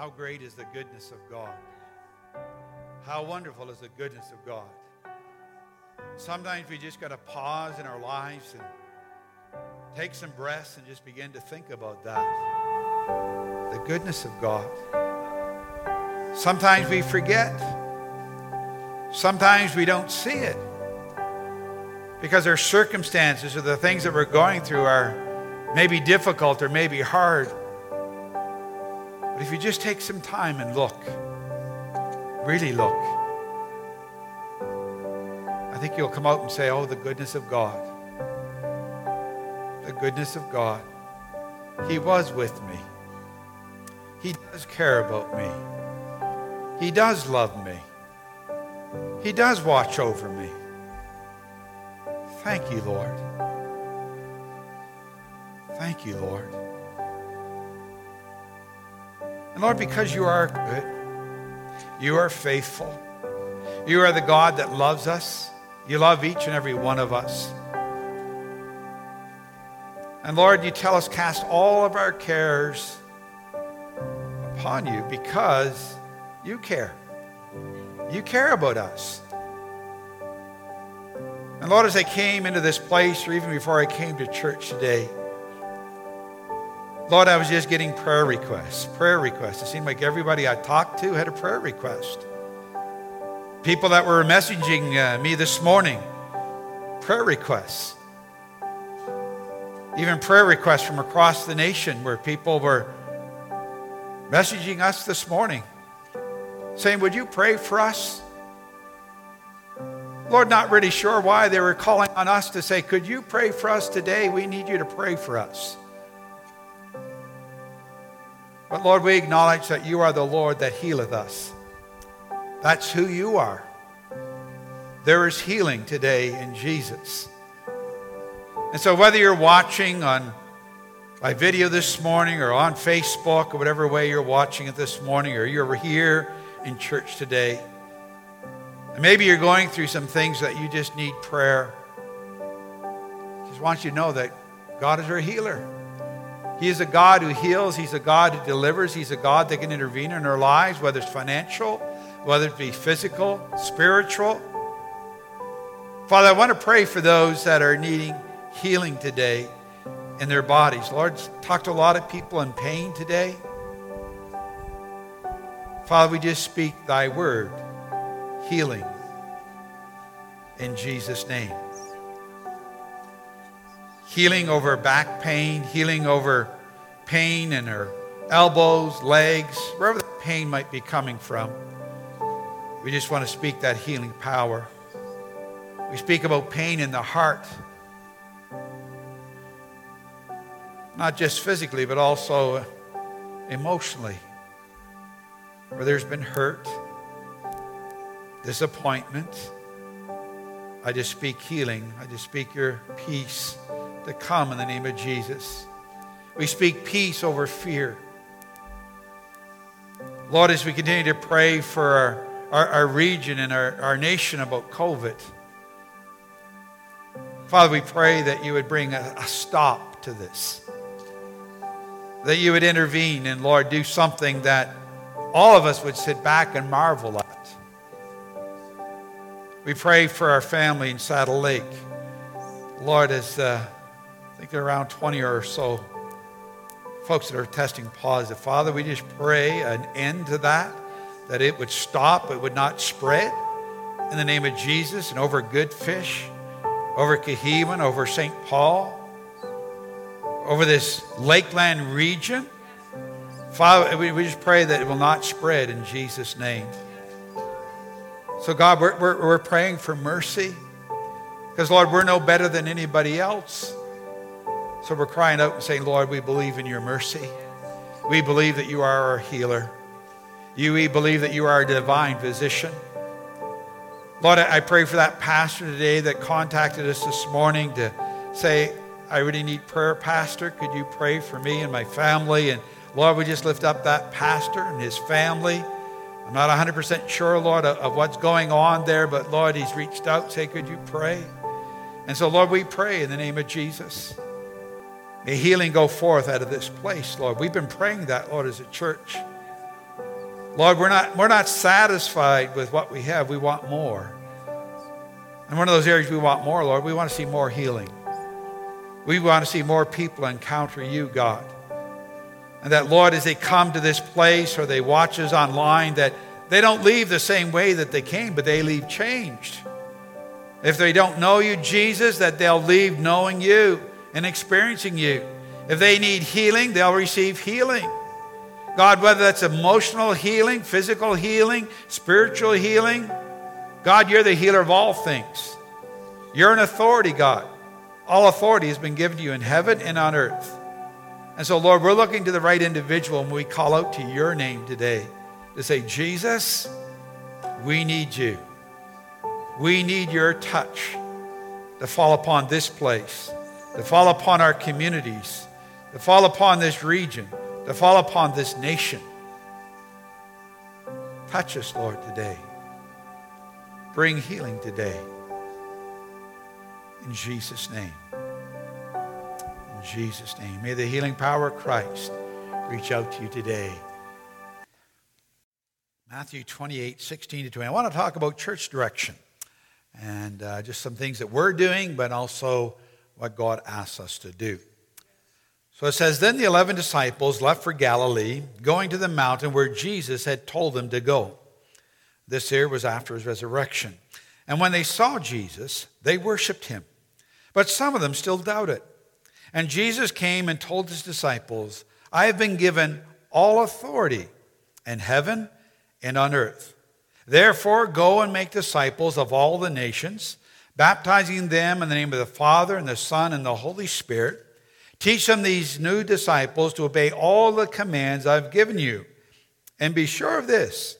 How great is the goodness of God? How wonderful is the goodness of God? Sometimes we just got to pause in our lives and take some breaths and just begin to think about that. The goodness of God. Sometimes we forget. Sometimes we don't see it because our circumstances or the things that we're going through are maybe difficult or maybe hard. But if you just take some time and look, really look, I think you'll come out and say, Oh, the goodness of God. The goodness of God. He was with me. He does care about me. He does love me. He does watch over me. Thank you, Lord. Thank you, Lord. And Lord, because you are good, you are faithful, you are the God that loves us, you love each and every one of us. And Lord, you tell us, cast all of our cares upon you because you care. You care about us. And Lord, as I came into this place, or even before I came to church today, Lord, I was just getting prayer requests, prayer requests. It seemed like everybody I talked to had a prayer request. People that were messaging uh, me this morning, prayer requests. Even prayer requests from across the nation where people were messaging us this morning saying, Would you pray for us? Lord, not really sure why they were calling on us to say, Could you pray for us today? We need you to pray for us. But Lord, we acknowledge that you are the Lord that healeth us. That's who you are. There is healing today in Jesus. And so, whether you're watching on by video this morning or on Facebook or whatever way you're watching it this morning, or you're here in church today, maybe you're going through some things that you just need prayer. Just want you to know that God is your healer. He is a God who heals. He's a God who delivers. He's a God that can intervene in our lives, whether it's financial, whether it be physical, spiritual. Father, I want to pray for those that are needing healing today in their bodies. Lord, talked to a lot of people in pain today. Father, we just speak thy word healing in Jesus' name. Healing over back pain, healing over pain in her elbows, legs, wherever the pain might be coming from. We just want to speak that healing power. We speak about pain in the heart, not just physically, but also uh, emotionally, where there's been hurt disappointment. I just speak healing. I just speak your peace to come in the name of Jesus. We speak peace over fear. Lord, as we continue to pray for our, our, our region and our, our nation about COVID, Father, we pray that you would bring a, a stop to this, that you would intervene and, Lord, do something that all of us would sit back and marvel at. We pray for our family in Saddle Lake. Lord, as uh, think there are around 20 or so folks that are testing positive. Father, we just pray an end to that, that it would stop, it would not spread. In the name of Jesus and over Goodfish, over Kehewin, over St. Paul, over this Lakeland region. Father, we just pray that it will not spread in Jesus' name. So, God, we're, we're, we're praying for mercy because, Lord, we're no better than anybody else. So we're crying out and saying, Lord, we believe in your mercy. We believe that you are our healer. You, we believe that you are our divine physician. Lord, I pray for that pastor today that contacted us this morning to say, I really need prayer, Pastor. Could you pray for me and my family? And Lord, we just lift up that pastor and his family. I'm not 100% sure, Lord, of what's going on there, but Lord, he's reached out, say, could you pray? And so, Lord, we pray in the name of Jesus. May healing go forth out of this place, Lord. We've been praying that, Lord, as a church. Lord, we're not, we're not satisfied with what we have. We want more. And one of those areas we want more, Lord, we want to see more healing. We want to see more people encounter you, God. And that, Lord, as they come to this place or they watch us online, that they don't leave the same way that they came, but they leave changed. If they don't know you, Jesus, that they'll leave knowing you and experiencing you. If they need healing, they'll receive healing. God, whether that's emotional healing, physical healing, spiritual healing, God, you're the healer of all things. You're an authority, God. All authority has been given to you in heaven and on earth. And so, Lord, we're looking to the right individual and we call out to your name today to say, Jesus, we need you. We need your touch to fall upon this place, to fall upon our communities, to fall upon this region, to fall upon this nation. Touch us, Lord, today. Bring healing today. In Jesus' name. In Jesus' name. May the healing power of Christ reach out to you today. Matthew 28, 16 to 20. I want to talk about church direction and uh, just some things that we're doing, but also what God asks us to do. So it says, Then the eleven disciples left for Galilee, going to the mountain where Jesus had told them to go. This here was after his resurrection. And when they saw Jesus, they worshiped him. But some of them still doubted. And Jesus came and told his disciples, I have been given all authority in heaven and on earth. Therefore, go and make disciples of all the nations, baptizing them in the name of the Father and the Son and the Holy Spirit. Teach them these new disciples to obey all the commands I've given you. And be sure of this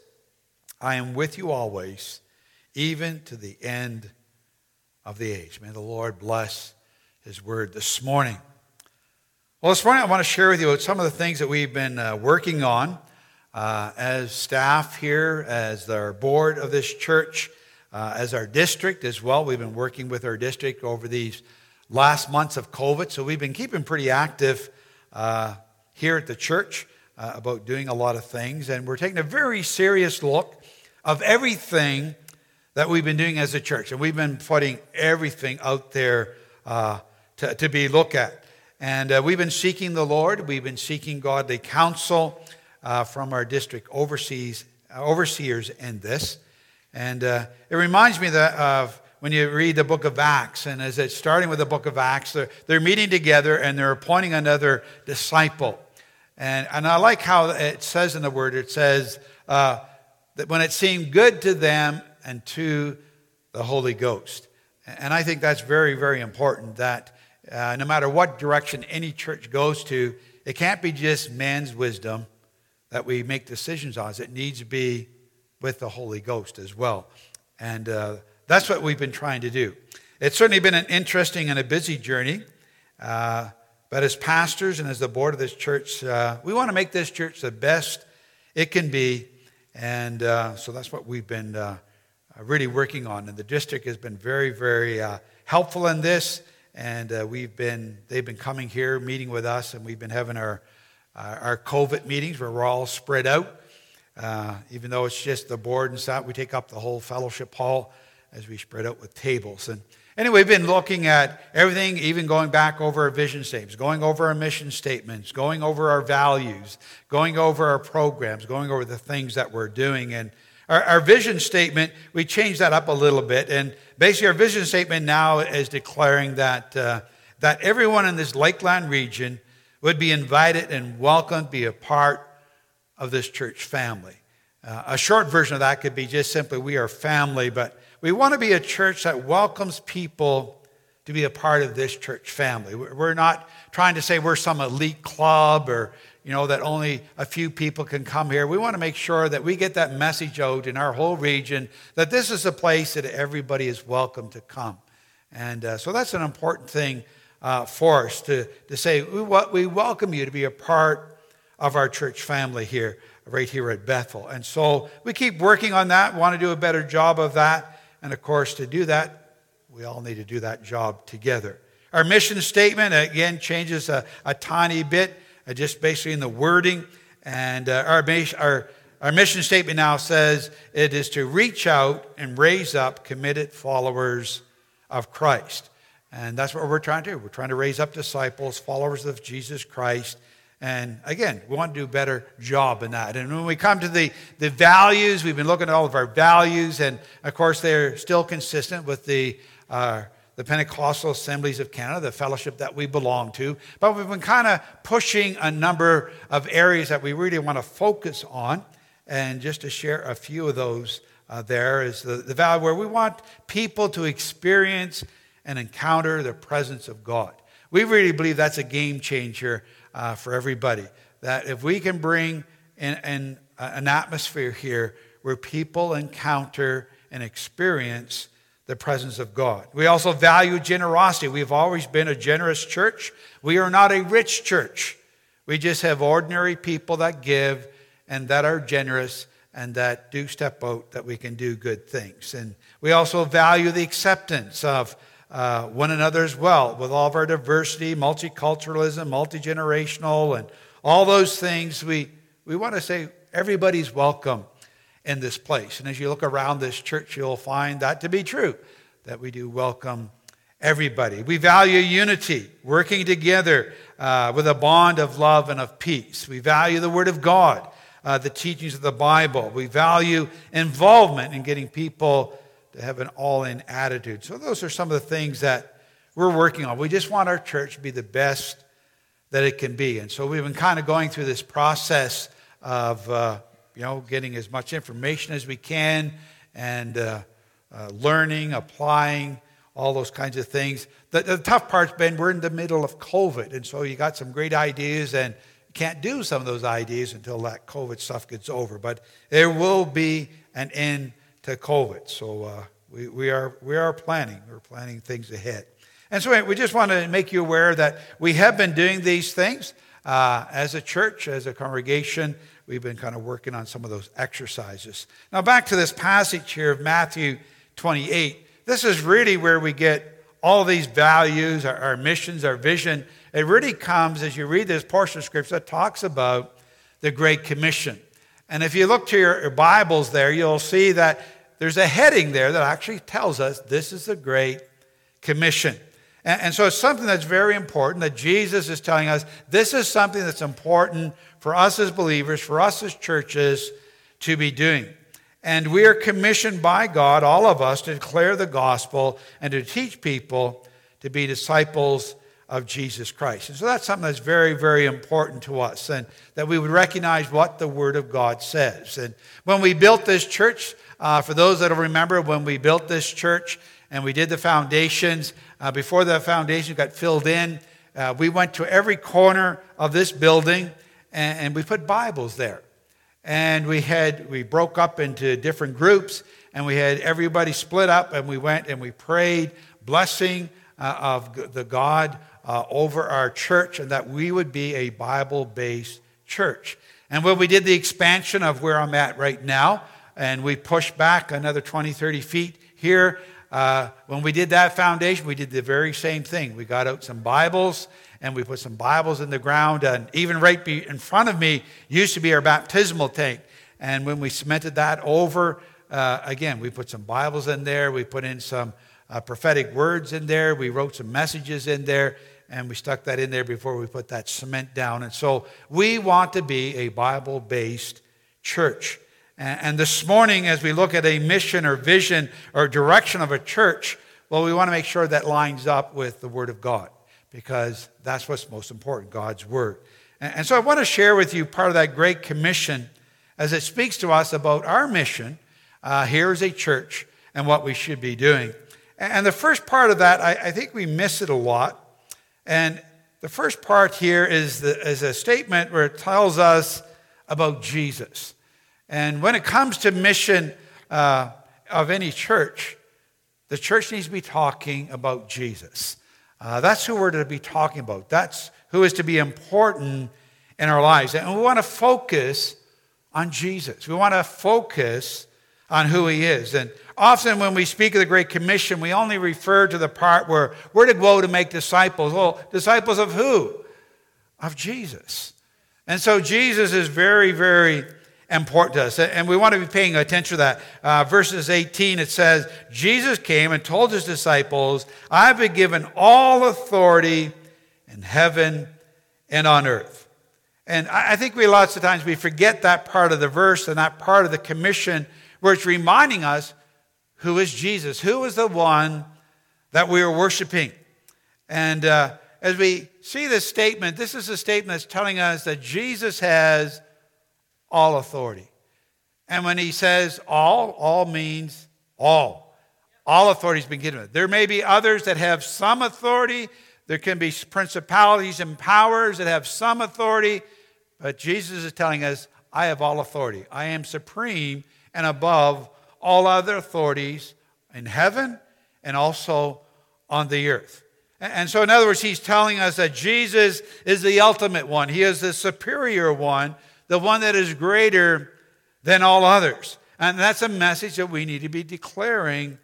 I am with you always, even to the end of the age. May the Lord bless his word this morning. Well, this morning I want to share with you some of the things that we've been uh, working on uh, as staff here, as our board of this church, uh, as our district as well. We've been working with our district over these last months of COVID, so we've been keeping pretty active uh, here at the church uh, about doing a lot of things, and we're taking a very serious look of everything that we've been doing as a church. And we've been putting everything out there uh, to, to be looked at. And uh, we've been seeking the Lord. We've been seeking godly counsel uh, from our district overseas, overseers in this. And uh, it reminds me that of when you read the book of Acts, and as it's starting with the book of Acts, they're, they're meeting together and they're appointing another disciple. And, and I like how it says in the word, it says, uh, that when it seemed good to them and to the Holy Ghost. And I think that's very, very important that uh, no matter what direction any church goes to, it can't be just man's wisdom that we make decisions on. It needs to be with the Holy Ghost as well. And uh, that's what we've been trying to do. It's certainly been an interesting and a busy journey. Uh, but as pastors and as the board of this church, uh, we want to make this church the best it can be and uh, so that's what we've been uh, really working on. And the district has been very, very uh, helpful in this. And uh, we've been, they've been coming here, meeting with us, and we've been having our, our COVID meetings where we're all spread out. Even though it's just the board and staff, we take up the whole fellowship hall as we spread out with tables. And Anyway, we've been looking at everything, even going back over our vision statements, going over our mission statements, going over our values, going over our programs, going over the things that we're doing. And our, our vision statement, we changed that up a little bit. And basically, our vision statement now is declaring that, uh, that everyone in this Lakeland region would be invited and welcomed to be a part of this church family. Uh, a short version of that could be just simply, we are family, but we want to be a church that welcomes people to be a part of this church family. We're not trying to say we're some elite club or, you know, that only a few people can come here. We want to make sure that we get that message out in our whole region that this is a place that everybody is welcome to come. And uh, so that's an important thing uh, for us to, to say, we, we welcome you to be a part of our church family here, right here at Bethel. And so we keep working on that, want to do a better job of that. And of course, to do that, we all need to do that job together. Our mission statement, again, changes a, a tiny bit, uh, just basically in the wording. And uh, our, our our mission statement now says it is to reach out and raise up committed followers of Christ. And that's what we're trying to do. We're trying to raise up disciples, followers of Jesus Christ. And again, we want to do a better job in that. And when we come to the, the values, we've been looking at all of our values, and of course, they're still consistent with the, uh, the Pentecostal Assemblies of Canada, the fellowship that we belong to. But we've been kind of pushing a number of areas that we really want to focus on. And just to share a few of those, uh, there is the, the value where we want people to experience and encounter the presence of God. We really believe that's a game changer uh, for everybody. That if we can bring in, in uh, an atmosphere here where people encounter and experience the presence of God. We also value generosity. We've always been a generous church. We are not a rich church. We just have ordinary people that give and that are generous and that do step out that we can do good things. And we also value the acceptance of uh, one another as well, with all of our diversity, multiculturalism, multigenerational, and all those things. We, we want to say everybody's welcome in this place. And as you look around this church, you'll find that to be true, that we do welcome everybody. We value unity, working together uh, with a bond of love and of peace. We value the Word of God, uh, the teachings of the Bible. We value involvement in getting people to have an all in attitude. So, those are some of the things that we're working on. We just want our church to be the best that it can be. And so, we've been kind of going through this process of, uh, you know, getting as much information as we can and uh, uh, learning, applying, all those kinds of things. The, the tough part's been we're in the middle of COVID. And so, you got some great ideas and can't do some of those ideas until that COVID stuff gets over. But there will be an end to COVID. So uh, we, we, are, we are planning. We're planning things ahead. And so we just want to make you aware that we have been doing these things uh, as a church, as a congregation. We've been kind of working on some of those exercises. Now, back to this passage here of Matthew 28. This is really where we get all these values, our, our missions, our vision. It really comes as you read this portion of Scripture that talks about the Great Commission. And if you look to your, your Bibles there, you'll see that there's a heading there that actually tells us this is the Great Commission. And, and so it's something that's very important that Jesus is telling us this is something that's important for us as believers, for us as churches to be doing. And we are commissioned by God, all of us, to declare the gospel and to teach people to be disciples of Jesus Christ. And so that's something that's very, very important to us, and that we would recognize what the Word of God says. And when we built this church, uh, for those that will remember, when we built this church and we did the foundations, uh, before the foundation got filled in, uh, we went to every corner of this building and, and we put Bibles there. And we had we broke up into different groups, and we had everybody split up, and we went and we prayed blessing uh, of the God uh, over our church and that we would be a Bible based church. And when we did the expansion of where I'm at right now, and we pushed back another 20, 30 feet here, uh, when we did that foundation, we did the very same thing. We got out some Bibles and we put some Bibles in the ground. And even right in front of me used to be our baptismal tank. And when we cemented that over, uh, again, we put some Bibles in there. We put in some uh, prophetic words in there. We wrote some messages in there and we stuck that in there before we put that cement down. And so we want to be a Bible based church. And this morning, as we look at a mission or vision or direction of a church, well, we want to make sure that lines up with the Word of God because that's what's most important God's Word. And so I want to share with you part of that Great Commission as it speaks to us about our mission uh, here as a church and what we should be doing. And the first part of that, I, I think we miss it a lot. And the first part here is, the, is a statement where it tells us about Jesus. And when it comes to mission uh, of any church, the church needs to be talking about Jesus. Uh, that's who we're to be talking about. That's who is to be important in our lives. And we want to focus on Jesus. We want to focus on who he is. And often when we speak of the Great Commission, we only refer to the part where we're to go to make disciples. Well, disciples of who? Of Jesus. And so Jesus is very, very important to us. And we want to be paying attention to that. Uh, verses 18, it says, Jesus came and told his disciples, I've been given all authority in heaven and on earth. And I think we lots of times we forget that part of the verse and that part of the commission where it's reminding us who is Jesus, who is the one that we are worshiping. And uh, as we see this statement, this is a statement that's telling us that Jesus has all authority. And when he says all, all means all. All authority has been given. There may be others that have some authority. There can be principalities and powers that have some authority. But Jesus is telling us, I have all authority. I am supreme and above all other authorities in heaven and also on the earth. And so, in other words, he's telling us that Jesus is the ultimate one. He is the superior one the one that is greater than all others. And that's a message that we need to be declaring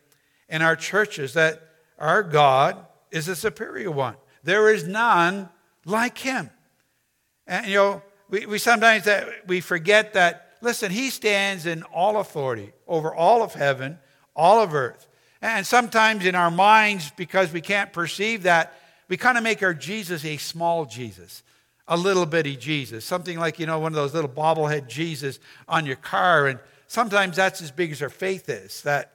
in our churches that our God is the superior one. There is none like him. And you know, we, we sometimes that we forget that, listen, he stands in all authority over all of heaven, all of earth. And sometimes in our minds, because we can't perceive that, we kind of make our Jesus a small Jesus a little bitty Jesus, something like, you know, one of those little bobblehead Jesus on your car. And sometimes that's as big as our faith is, that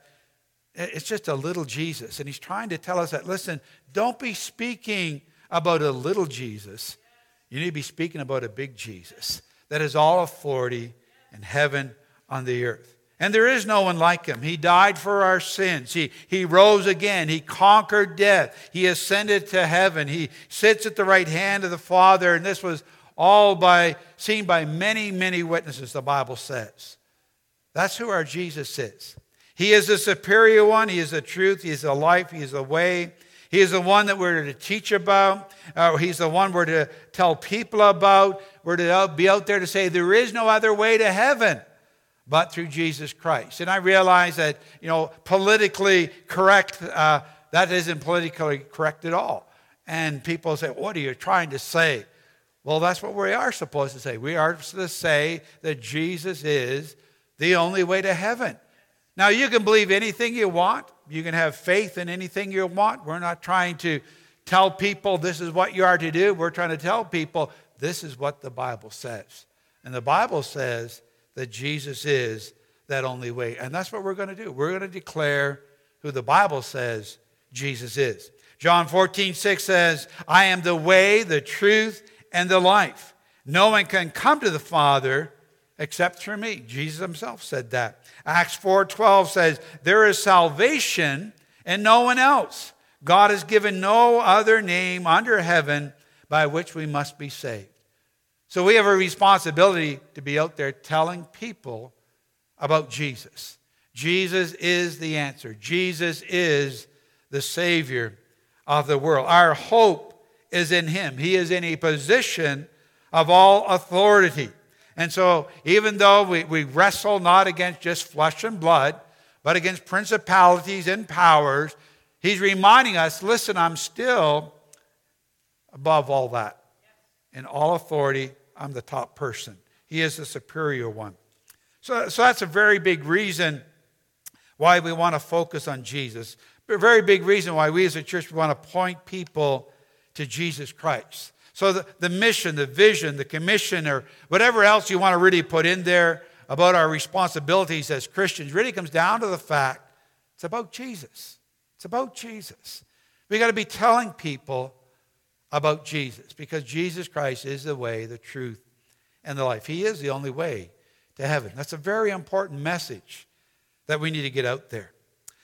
it's just a little Jesus. And he's trying to tell us that, listen, don't be speaking about a little Jesus. You need to be speaking about a big Jesus that has all authority in heaven, on the earth. And there is no one like him. He died for our sins. He, he rose again. He conquered death. He ascended to heaven. He sits at the right hand of the Father. And this was all by seen by many, many witnesses, the Bible says. That's who our Jesus is. He is the superior one. He is the truth. He is the life. He is the way. He is the one that we're to teach about. Uh, he's the one we're to tell people about. We're to be out there to say there is no other way to heaven but through Jesus Christ. And I realize that, you know, politically correct, uh, that isn't politically correct at all. And people say, What are you trying to say? Well, that's what we are supposed to say. We are to say that Jesus is the only way to heaven. Now, you can believe anything you want, you can have faith in anything you want. We're not trying to tell people this is what you are to do. We're trying to tell people this is what the Bible says. And the Bible says that Jesus is that only way. And that's what we're going to do. We're going to declare who the Bible says Jesus is. John 14, 6 says, I am the way, the truth, and the life. No one can come to the Father except through me. Jesus himself said that. Acts 4:12 says, "There is salvation in no one else. God has given no other name under heaven by which we must be saved." So we have a responsibility to be out there telling people about Jesus. Jesus is the answer. Jesus is the Savior of the world. Our hope is in Him. He is in a position of all authority. And so, even though we, we wrestle not against just flesh and blood, but against principalities and powers, He's reminding us listen, I'm still above all that. In all authority, I'm the top person. He is the superior one. So, so that's a very big reason why we want to focus on Jesus. A very big reason why we as a church want to point people to Jesus Christ. So the, the mission, the vision, the commission, or whatever else you want to really put in there about our responsibilities as Christians really comes down to the fact it's about Jesus. It's about Jesus. We got to be telling people about Jesus because Jesus Christ is the way, the truth, and the life. He is the only way to heaven. That's a very important message that we need to get out there.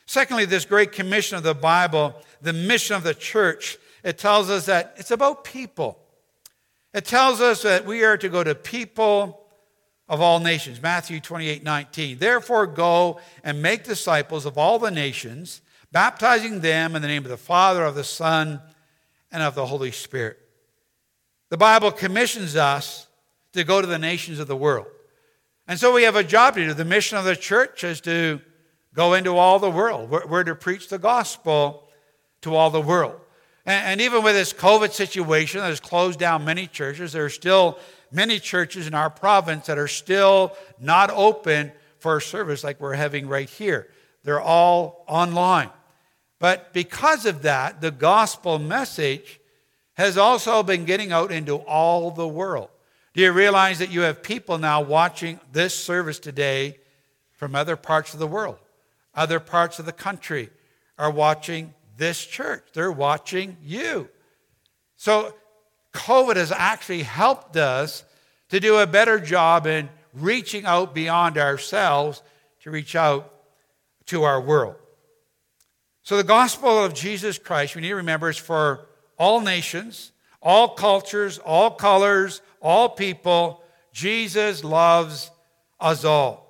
Secondly, this great commission of the Bible, the mission of the church, it tells us that it's about people. It tells us that we are to go to people of all nations. Matthew 28 19. Therefore, go and make disciples of all the nations, baptizing them in the name of the Father, of the Son, and of the Holy Spirit. The Bible commissions us to go to the nations of the world. And so we have a job to do. The mission of the church is to go into all the world. We're, to preach the gospel to all the world. And, even with this COVID situation that has closed down many churches, there are still many churches in our province that are still not open for service like we're having right here. They're all online. But because of that, the gospel message has also been getting out into all the world. Do you realize that you have people now watching this service today from other parts of the world? Other parts of the country are watching this church. They're watching you. So, COVID has actually helped us to do a better job in reaching out beyond ourselves to reach out to our world. So, the gospel of Jesus Christ, we need to remember, is for all nations, all cultures, all colors, all people. Jesus loves us all.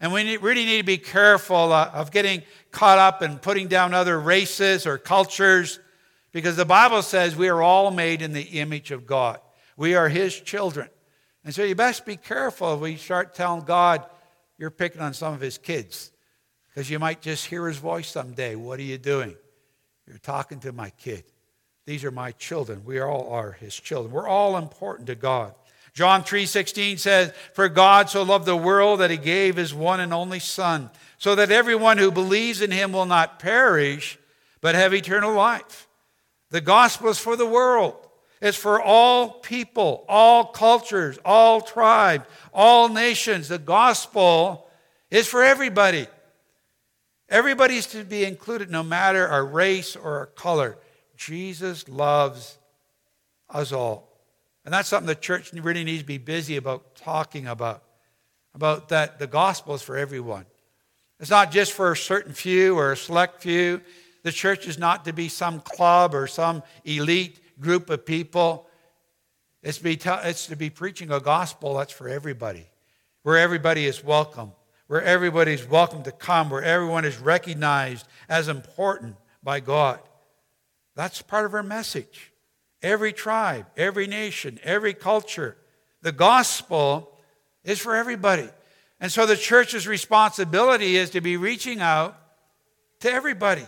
And we really need to be careful uh, of getting caught up in putting down other races or cultures because the Bible says we are all made in the image of God. We are His children. And so you best be careful if we start telling God you're picking on some of His kids because you might just hear his voice someday. What are you doing? You're talking to my kid. These are my children. We all are his children. We're all important to God. John 3:16 says, "For God so loved the world that he gave his one and only son, so that everyone who believes in him will not perish, but have eternal life." The gospel is for the world. It's for all people, all cultures, all tribes, all nations. The gospel is for everybody. Everybody's to be included, no matter our race or our color. Jesus loves us all. And that's something the church really needs to be busy about talking about. About that the gospel is for everyone. It's not just for a certain few or a select few. The church is not to be some club or some elite group of people. It's to be, it's to be preaching a gospel that's for everybody, where everybody is welcome where everybody's welcome to come, where everyone is recognized as important by God. That's part of our message. Every tribe, every nation, every culture. The gospel is for everybody. And so the church's responsibility is to be reaching out to everybody.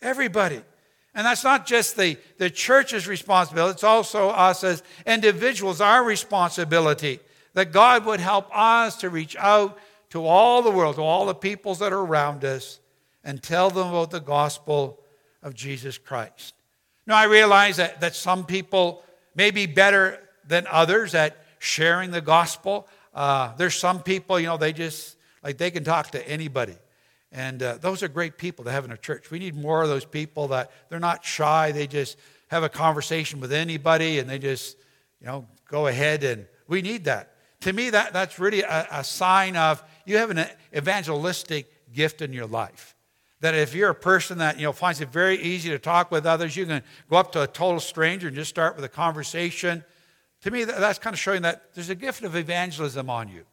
Everybody. And that's not just the, the church's responsibility, it's also us as individuals, our responsibility that God would help us to reach out to all the world, to all the peoples that are around us, and tell them about the gospel of Jesus Christ. Now, I realize that, that some people may be better than others at sharing the gospel. Uh, there's some people, you know, they just, like, they can talk to anybody. And uh, those are great people to have in a church. We need more of those people that they're not shy. They just have a conversation with anybody and they just, you know, go ahead and we need that. To me, that, that's really a, a sign of you have an evangelistic gift in your life. That if you're a person that you know finds it very easy to talk with others, you can go up to a total stranger and just start with a conversation. To me, that's kind of showing that there's a gift of evangelism on you.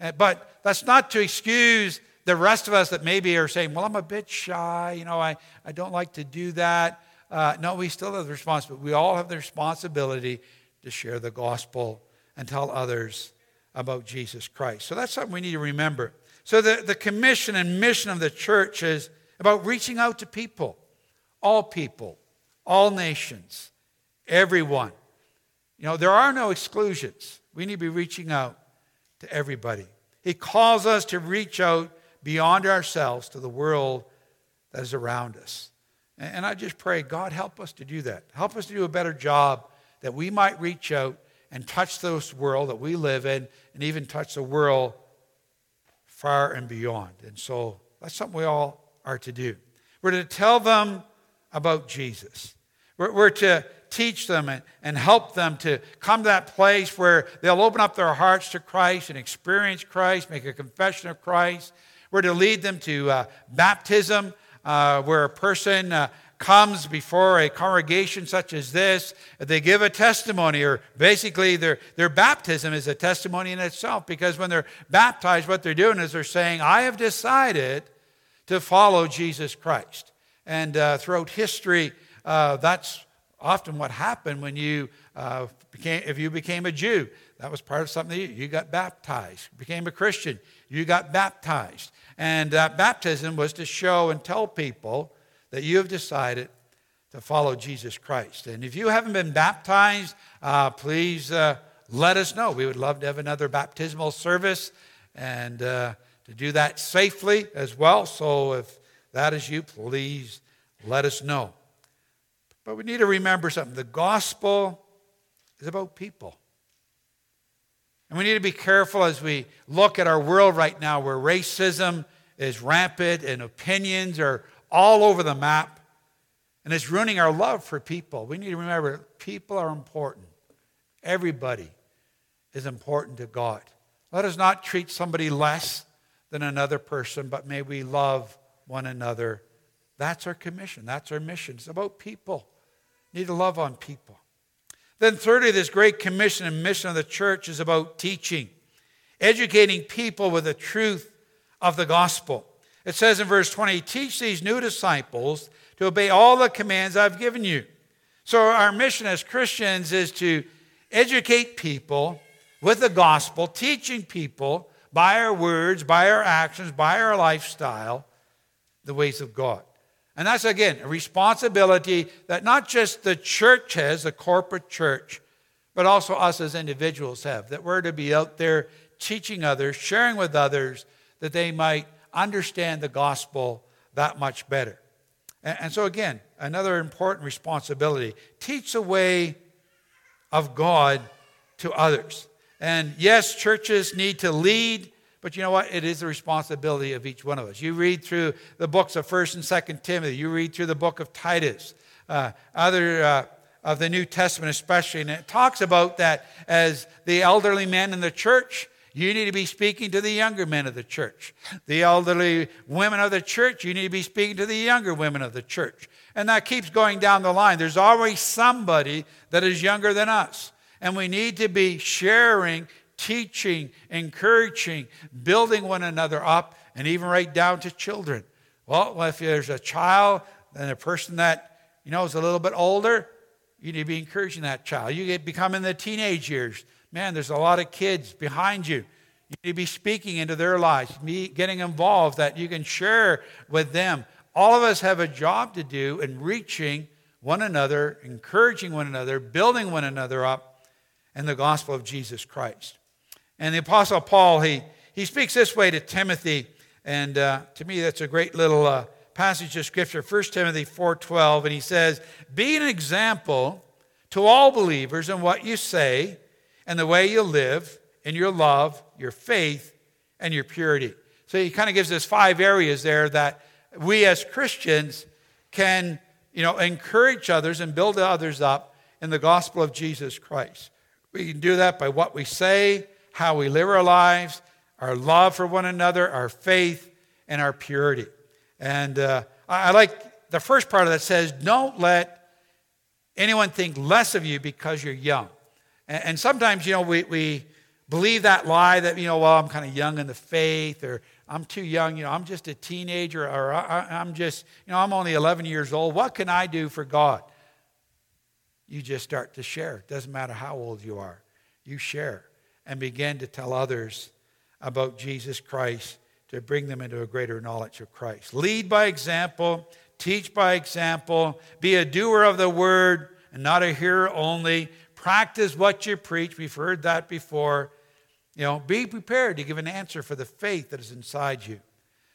Uh, but that's not to excuse the rest of us that maybe are saying, well, I'm a bit shy, you know, I, I don't like to do that. Uh, no, we still have the responsibility. We all have the responsibility to share the gospel and tell others about Jesus Christ. So that's something we need to remember. So the, the commission and mission of the church is about reaching out to people, all people, all nations, everyone. You know, there are no exclusions. We need to be reaching out to everybody. He calls us to reach out beyond ourselves to the world that is around us. And I just pray, God, help us to do that. Help us to do a better job that we might reach out and touch this world that we live in and even touch the world far and beyond. And so that's something we all are to do. We're to tell them about Jesus. We're, we're to teach them and, and help them to come to that place where they'll open up their hearts to Christ and experience Christ, make a confession of Christ. We're to lead them to uh, baptism, uh, where a person uh, comes before a congregation such as this, they give a testimony, or basically their, their baptism is a testimony in itself because when they're baptized, what they're doing is they're saying, I have decided to follow Jesus Christ. And uh, throughout history, uh, that's often what happened when you uh, became, if you became a Jew. That was part of something you, you got baptized. Became a Christian, you got baptized. And that baptism was to show and tell people that you have decided to follow Jesus Christ. And if you haven't been baptized, uh, please uh, let us know. We would love to have another baptismal service and uh, to do that safely as well. So if that is you, please let us know. But we need to remember something the gospel is about people. And we need to be careful as we look at our world right now where racism is rampant and opinions are all over the map and it's ruining our love for people. We need to remember people are important. Everybody is important to God. Let us not treat somebody less than another person, but may we love one another. That's our commission. That's our mission. It's about people. need to love on people. Then, thirdly, this great commission and mission of the church is about teaching, educating people with the truth of the gospel. It says in verse 20, Teach these new disciples to obey all the commands I've given you. So, our mission as Christians is to educate people with the gospel, teaching people by our words, by our actions, by our lifestyle, the ways of God. And that's, again, a responsibility that not just the church has, the corporate church, but also us as individuals have. That we're to be out there teaching others, sharing with others, that they might understand the gospel that much better. And, and so, again, another important responsibility teach the way of God to others. And yes, churches need to lead but you know what? It is the responsibility of each one of us. You read through the books of 1st and 2nd Timothy, you read through the book of Titus, uh, other uh, of the New Testament especially, and it talks about that as the elderly men in the church, you need to be speaking to the younger men of the church. The elderly women of the church, you need to be speaking to the younger women of the church. And that keeps going down the line. There's always somebody that is younger than us. And we need to be sharing teaching, encouraging, building one another up, and even right down to children. Well, if there's a child and a person that you know is a little bit older, you need to be encouraging that child. You get become in the teenage years. Man, there's a lot of kids behind you. You need to be speaking into their lives, be getting involved that you can share with them. All of us have a job to do in reaching one another, encouraging one another, building one another up in the gospel of Jesus Christ. And the Apostle Paul, he, he speaks this way to Timothy. And uh, to me, that's a great little uh, passage of Scripture, 1 Timothy 4.12. And he says, Be an example to all believers in what you say and the way you live, in your love, your faith, and your purity. So he kind of gives us five areas there that we as Christians can, you know, encourage others and build others up in the gospel of Jesus Christ. We can do that by what we say, how we live our lives, our love for one another, our faith, and our purity. And uh, I, like the first part of that says, don't let anyone think less of you because you're young. And, and sometimes, you know, we, we believe that lie that, you know, well, I'm kind of young in the faith or I'm too young, you know, I'm just a teenager or I, I'm just, you know, I'm only 11 years old. What can I do for God? You just start to share. It doesn't matter how old you are, you share and begin to tell others about Jesus Christ to bring them into a greater knowledge of Christ. Lead by example, teach by example, be a doer of the word and not a hearer only. Practice what you preach. We've heard that before. You know, be prepared to give an answer for the faith that is inside you.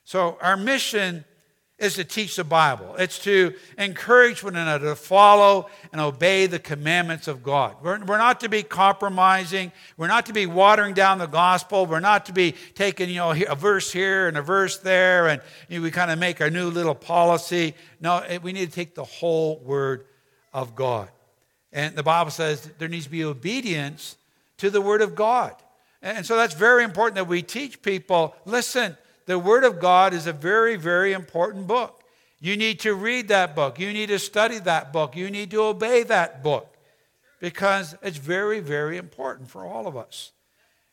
So, our mission is to teach the Bible. It's to encourage one another to follow and obey the commandments of God. We're, we're, not to be compromising. We're not to be watering down the gospel. We're not to be taking, you know, a verse here and a verse there and you know, we kind of make our new little policy. No, eh, we need to take the whole word of God. And the Bible says there needs to be obedience to the word of God. And so that's very important that we teach people, listen, the Word of God is a very, very important book. You need to read that book. You need to study that book. You need to obey that book because it's very, very important for all of us.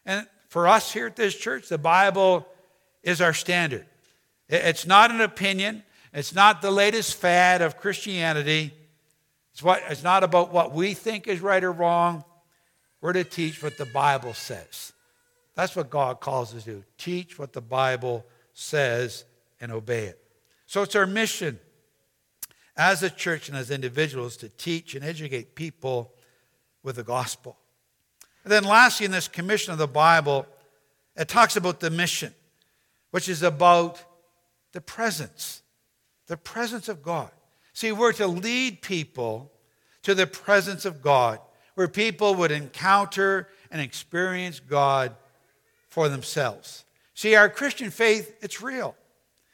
And for us here at this church, the Bible is our standard. It's not an opinion, it's not the latest fad of Christianity. It's, what, it's not about what we think is right or wrong. We're to teach what the Bible says. That's what God calls us to do. teach what the Bible says and obey it. So it's our mission as a church and as individuals to teach and educate people with the gospel. And then, lastly, in this commission of the Bible, it talks about the mission, which is about the presence, the presence of God. See, we're to lead people to the presence of God, where people would encounter and experience God for themselves. See, our Christian faith, it's real.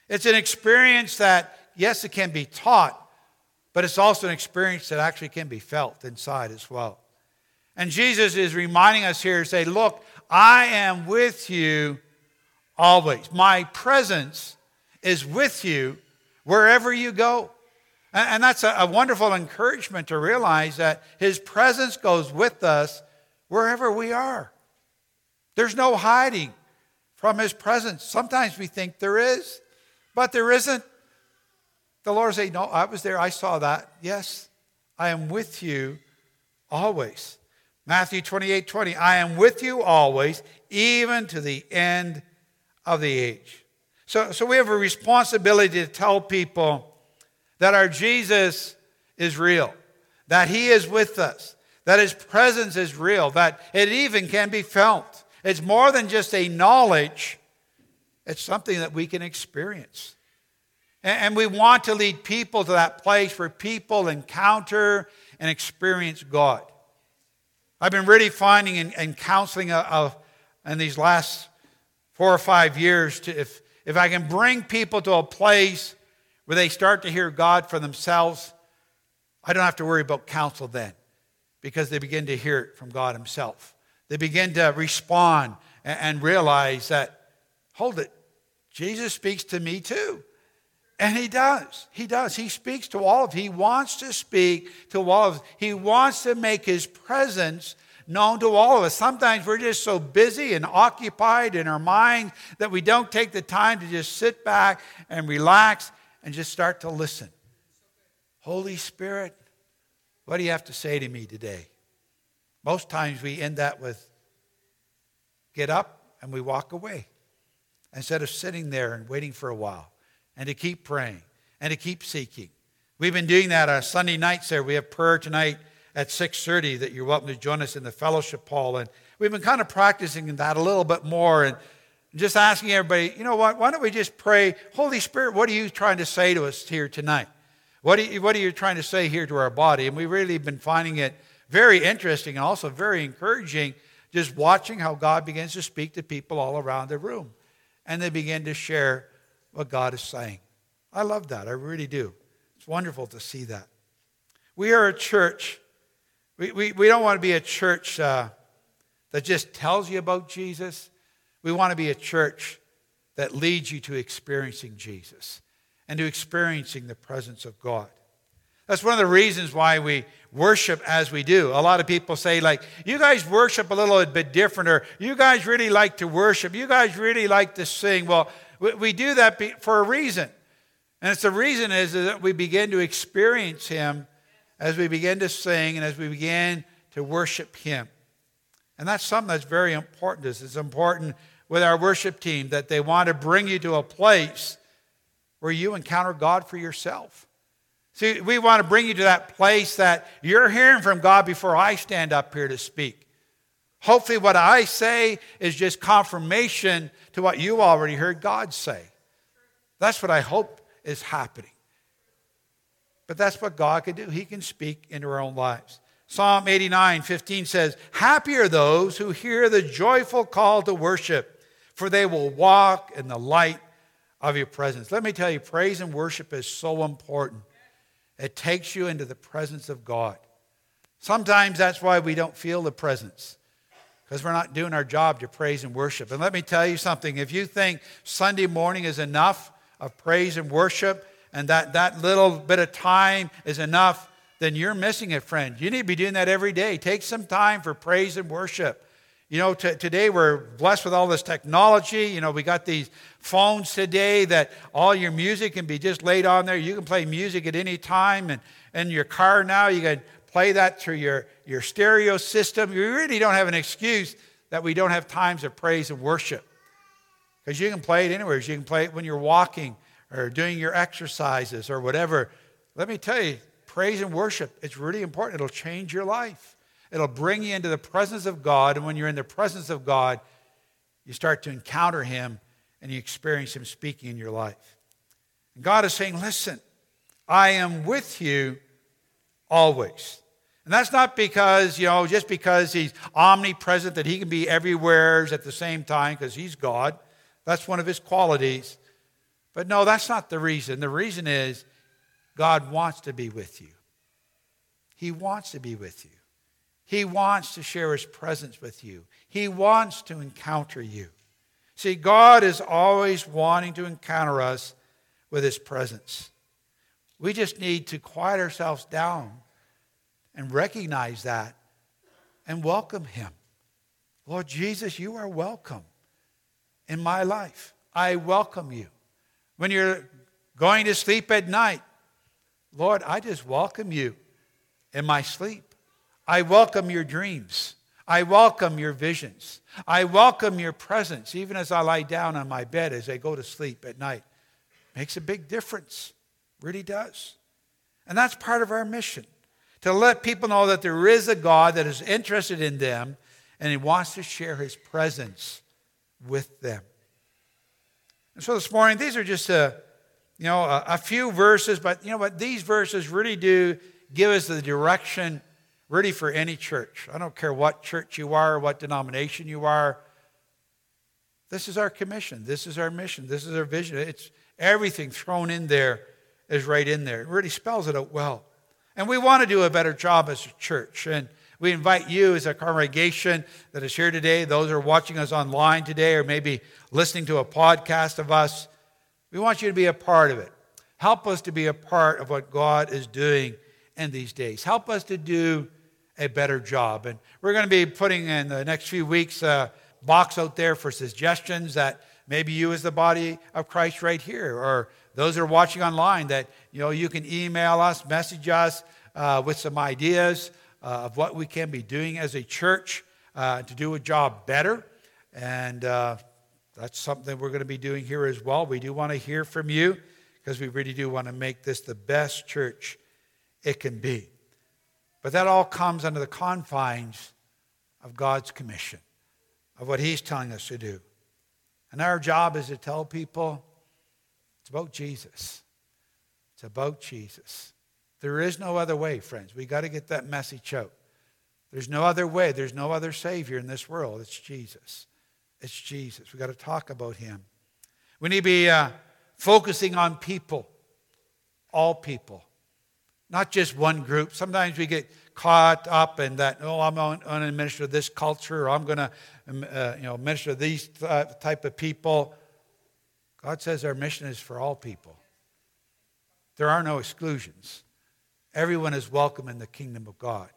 It's an experience that, yes, it can be taught, but it's also an experience that actually can be felt inside as well. And Jesus is reminding us here to say, Look, I am with you always. My presence is with you wherever you go. And that's a wonderful encouragement to realize that His presence goes with us wherever we are. There's no hiding from His presence. Sometimes we think there is, but there isn't. The Lord say, No, I was there. I saw that. Yes, I am with you always. Matthew 28 20, I am with you always, even to the end of the age. So, so we have a responsibility to tell people that our Jesus is real, that he is with us, that his presence is real, that it even can be felt. It's more than just a knowledge, it's something that we can experience. And we want to lead people to that place where people encounter and experience God. I've been really finding in, in counseling of, uh, in these last four or five years to, if, if I can bring people to a place where they start to hear God for themselves, I don't have to worry about counsel then because they begin to hear it from God Himself. They begin to respond and, realize that, hold it, Jesus speaks to me too. And he does. He does. He speaks to all of He wants to speak to all of He wants to make his presence known to all of us. Sometimes we're just so busy and occupied in our mind that we don't take the time to just sit back and relax and just start to listen. Holy Spirit, what do you have to say to me today? Most times we end that with get up and we walk away instead of sitting there and waiting for a while and to keep praying and to keep seeking. We've been doing that on Sunday nights there. We have prayer tonight at 6.30 that you're welcome to join us in the fellowship hall. And we've been kind of practicing that a little bit more and just asking everybody, you know what, why don't we just pray, Holy Spirit, what are you trying to say to us here tonight? What are, you, what are you trying to say here to our body? And we've really been finding it very interesting and also very encouraging just watching how God begins to speak to people all around the room. And they begin to share what God is saying. I love that. I really do. It's wonderful to see that. We are a church. We, we, we don't want to be a church uh, that just tells you about Jesus. We want to be a church that leads you to experiencing Jesus and to experiencing the presence of God. That's one of the reasons why we worship as we do. A lot of people say, like, you guys worship a little bit different, or you guys really like to worship, you guys really like to sing. Well, we do that for a reason. And it's the reason is that we begin to experience Him as we begin to sing and as we begin to worship Him. And that's something that's very important to us. It's important with our worship team that they want to bring you to a place where you encounter God for yourself. See, we want to bring you to that place that you're hearing from God before I stand up here to speak. Hopefully, what I say is just confirmation to what you already heard God say. That's what I hope is happening. But that's what God can do. He can speak into our own lives. Psalm 89 15 says, Happy are those who hear the joyful call to worship, for they will walk in the light of your presence. Let me tell you, praise and worship is so important. It takes you into the presence of God. Sometimes that's why we don't feel the presence because we're not doing our job to praise and worship. And let me tell you something if you think Sunday morning is enough of praise and worship, and that, that little bit of time is enough, then you're missing it, friend. You need to be doing that every day. Take some time for praise and worship. You know, t- today we're blessed with all this technology. You know, we got these phones today that all your music can be just laid on there. You can play music at any time. And in your car now, you can play that through your, your stereo system. You really don't have an excuse that we don't have times of praise and worship. Because you can play it anywhere. You can play it when you're walking or doing your exercises or whatever. Let me tell you, praise and worship, it's really important. It'll change your life. It'll bring you into the presence of God. And when you're in the presence of God, you start to encounter Him and you experience Him speaking in your life. And God is saying, Listen, I am with you always. And that's not because, you know, just because He's omnipresent, that He can be everywhere at the same time, because He's God. That's one of His qualities. But no, that's not the reason. The reason is God wants to be with you. He wants to be with you. He wants to share His presence with you. He wants to encounter you. See, God is always wanting to encounter us with His presence. We just need to quiet ourselves down and recognize that and welcome Him. Lord Jesus, you are welcome in my life. I welcome you. When you're going to sleep at night, Lord, I just welcome you in my sleep. I welcome your dreams. I welcome your visions. I welcome your presence, even as I lie down on my bed as I go to sleep at night. Makes a big difference. Really does. And that's part of our mission to let people know that there is a God that is interested in them and he wants to share his presence with them. And so this morning, these are just a, you know, a, a few verses, but you know what? These verses really do give us the direction really for any church. I don't care what church you are, what denomination you are. This is our commission. This is our mission. This is our vision. It's everything thrown in there is right in there. It really spells it out well. And we want to do a better job as a church. And we invite you as a congregation that is here today, those who are watching us online today, or maybe listening to a podcast of us, we want you to be a part of it. Help us to be a part of what God is doing in these days. Help us to do a better job. And we're going to be putting in the next few weeks a box out there for suggestions that maybe you as the body of Christ right here, or those that are watching online, that you know you can email us, message us uh, with some ideas uh, of what we can be doing as a church uh, to do a job better. And uh, that's something we're going to be doing here as well. We do want to hear from you because we really do want to make this the best church it can be. But that all comes under the confines of God's commission, of what He's telling us to do. And our job is to tell people it's about Jesus. It's about Jesus. There is no other way, friends. We got to get that message out. There's no other way. There's no other Savior in this world. It's Jesus. It's Jesus. We got to talk about Him. We need to be uh, focusing on people, all people, not just one group. Sometimes we get caught up in that, oh, I'm going to minister to this culture, or I'm going to um, uh, you know, minister to these type of people. God says our mission is for all people. There are no exclusions. Everyone is welcome in the kingdom of God.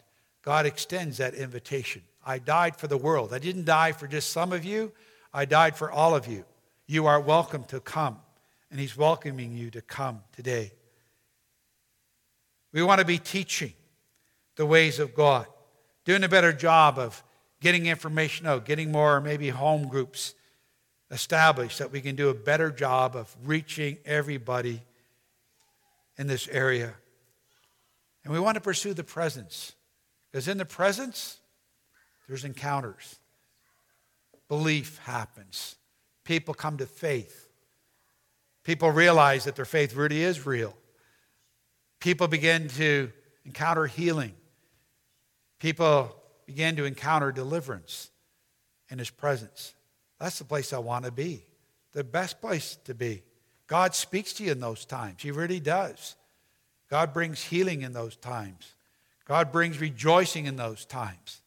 God extends that invitation. I died for the world. I didn't die for just some of you, I died for all of you. You are welcome to come, and He's welcoming you to come today. We want to be teaching the ways of God, doing a better job of getting information out, getting more maybe home groups established that we can do a better job of reaching everybody in this area. And we want to pursue the presence because in the presence, there's encounters. Belief happens. People come to faith. People realize that their faith really is real. People begin to encounter healing. People begin to encounter deliverance in His presence. That's the place I want to be, the best place to be. God speaks to you in those times. He really does. God brings healing in those times. God brings rejoicing in those times.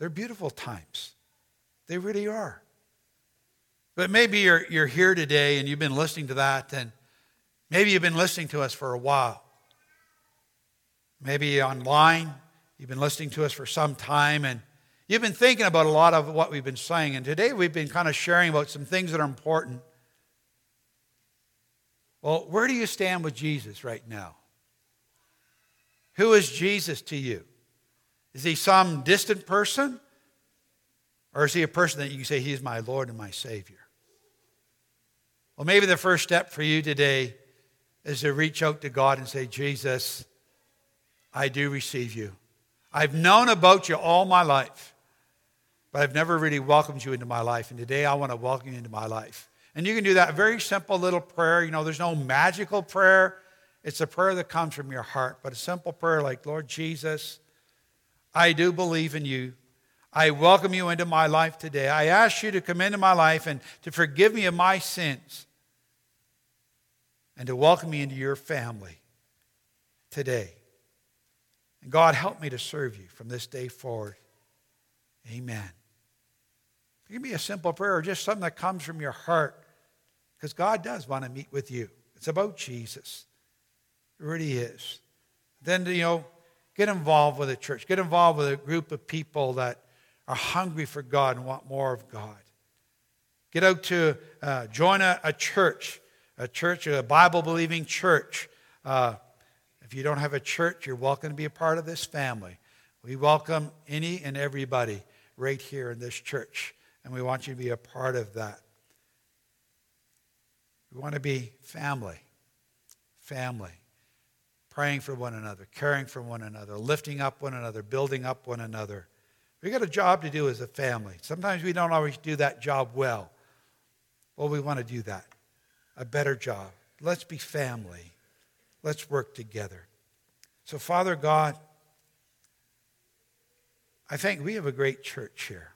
They're beautiful times. They really are. But maybe you're, you're here today and you've been listening to that, and maybe you've been listening to us for a while. Maybe online, you've been listening to us for some time, and you've been thinking about a lot of what we've been saying. And today we've been kind of sharing about some things that are important. Well, where do you stand with Jesus right now? Who is Jesus to you? Is he some distant person? Or is he a person that you can say, He's my Lord and my Savior? Well, maybe the first step for you today is to reach out to God and say, Jesus, I do receive you. I've known about you all my life, but I've never really welcomed you into my life. And today I want to welcome you into my life. And you can do that very simple little prayer. You know, there's no magical prayer. It's a prayer that comes from your heart, but a simple prayer like, Lord Jesus, I do believe in you. I welcome you into my life today. I ask you to come into my life and to forgive me of my sins and to welcome me into your family today. And God, help me to serve you from this day forward. Amen. Can be a simple prayer or just something that comes from your heart because God does want to meet with you. It's about Jesus. It really is. Then, you know, get involved with a church, get involved with a group of people that are hungry for God and want more of God. Get out to uh, join a, a, church, a church, a Bible believing church. Uh, if you don't have a church, you're welcome to be a part of this family. We welcome any and everybody right here in this church, and we want you to be a part of that. We want to be family. Family. Praying for one another, caring for one another, lifting up one another, building up one another. We got a job to do as a family. Sometimes we don't always do that job well. Well, we want to do that. A better job. Let's be family. Let's work together. So, Father God, I think we have a great church here.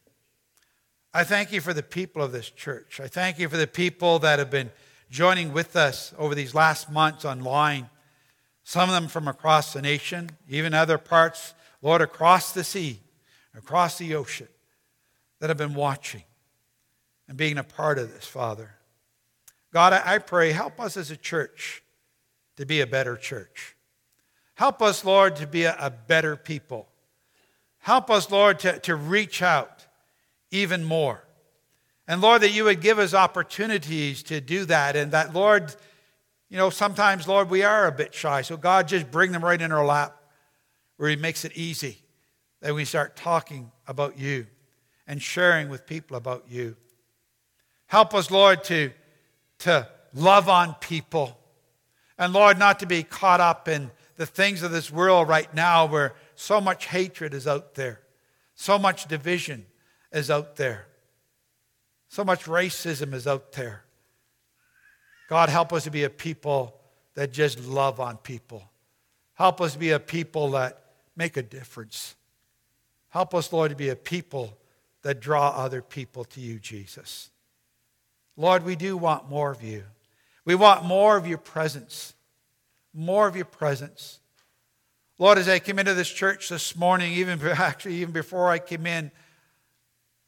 I thank you for the people of this church. I thank you for the people that have been joining with us over these last months online. Some of them from across the nation, even other parts, Lord, across the sea, across the ocean, that have been watching and being a part of this, Father. God, I pray, help us as a church to be a better church. Help us, Lord, to be a, better people. Help us, Lord, to, to reach out even more. And Lord, that you would give us opportunities to do that. And that, Lord, you know, sometimes, Lord, we are a bit shy. So, God, just bring them right in our lap where He makes it easy that we start talking about you and sharing with people about you. Help us, Lord, to, to love on people. And, Lord, not to be caught up in the things of this world right now where so much hatred is out there, so much division is out there. So much racism is out there. God, help us to be a people that just love on people. Help us be a people that make a difference. Help us, Lord, to be a people that draw other people to you, Jesus. Lord, we do want more of you. We want more of your presence. More of your presence. Lord, as I came into this church this morning, even actually even before I came in,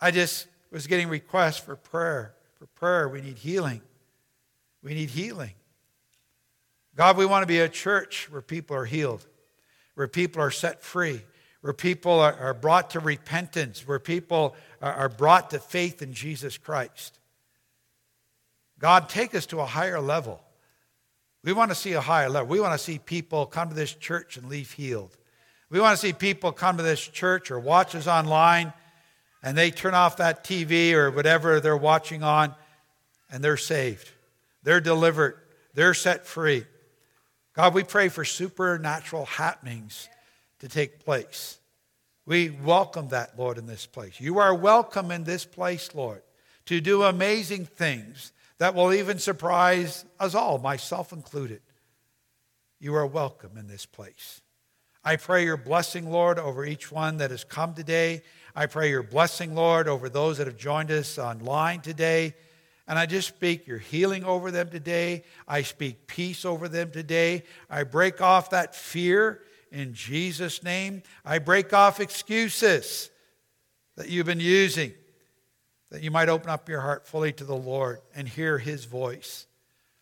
I just was getting requests for prayer. For prayer, we need healing. We need healing. God, we want to be a church where people are healed, where people are set free, where people are, brought to repentance, where people are brought to faith in Jesus Christ. God, take us to a higher level. We want to see a higher level. We want to see people come to this church and leave healed. We want to see people come to this church or watch us online and they turn off that TV or whatever they're watching on, and they're saved. They're delivered. They're set free. God, we pray for supernatural happenings to take place. We welcome that, Lord, in this place. You are welcome in this place, Lord, to do amazing things that will even surprise us all, myself included. You are welcome in this place. I pray your blessing, Lord, over each one that has come today. I pray your blessing, Lord, over those that have joined us online today. And I just speak your healing over them today. I speak peace over them today. I break off that fear in Jesus' name. I break off excuses that you've been using, that you might open up your heart fully to the Lord and hear his voice.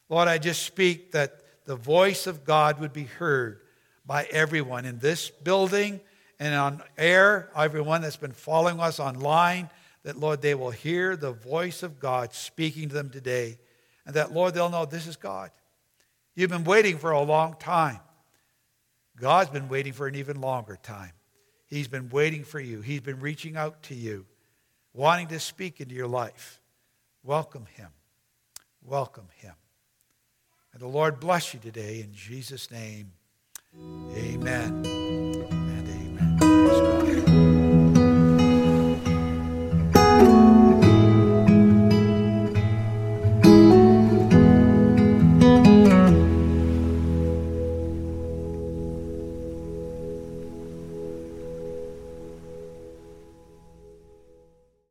Lord, I just speak that the voice of God would be heard by everyone in this building and on air, everyone that's been following us online, that, Lord, they will hear the voice of God speaking to them today. And that, Lord, they'll know this is God. You've been waiting for a long time. God's been waiting for an even longer time. He's been waiting for you. He's been reaching out to you, wanting to speak into your life, welcome him. Welcome him. And the Lord bless you today in Jesus' name. Amen and amen.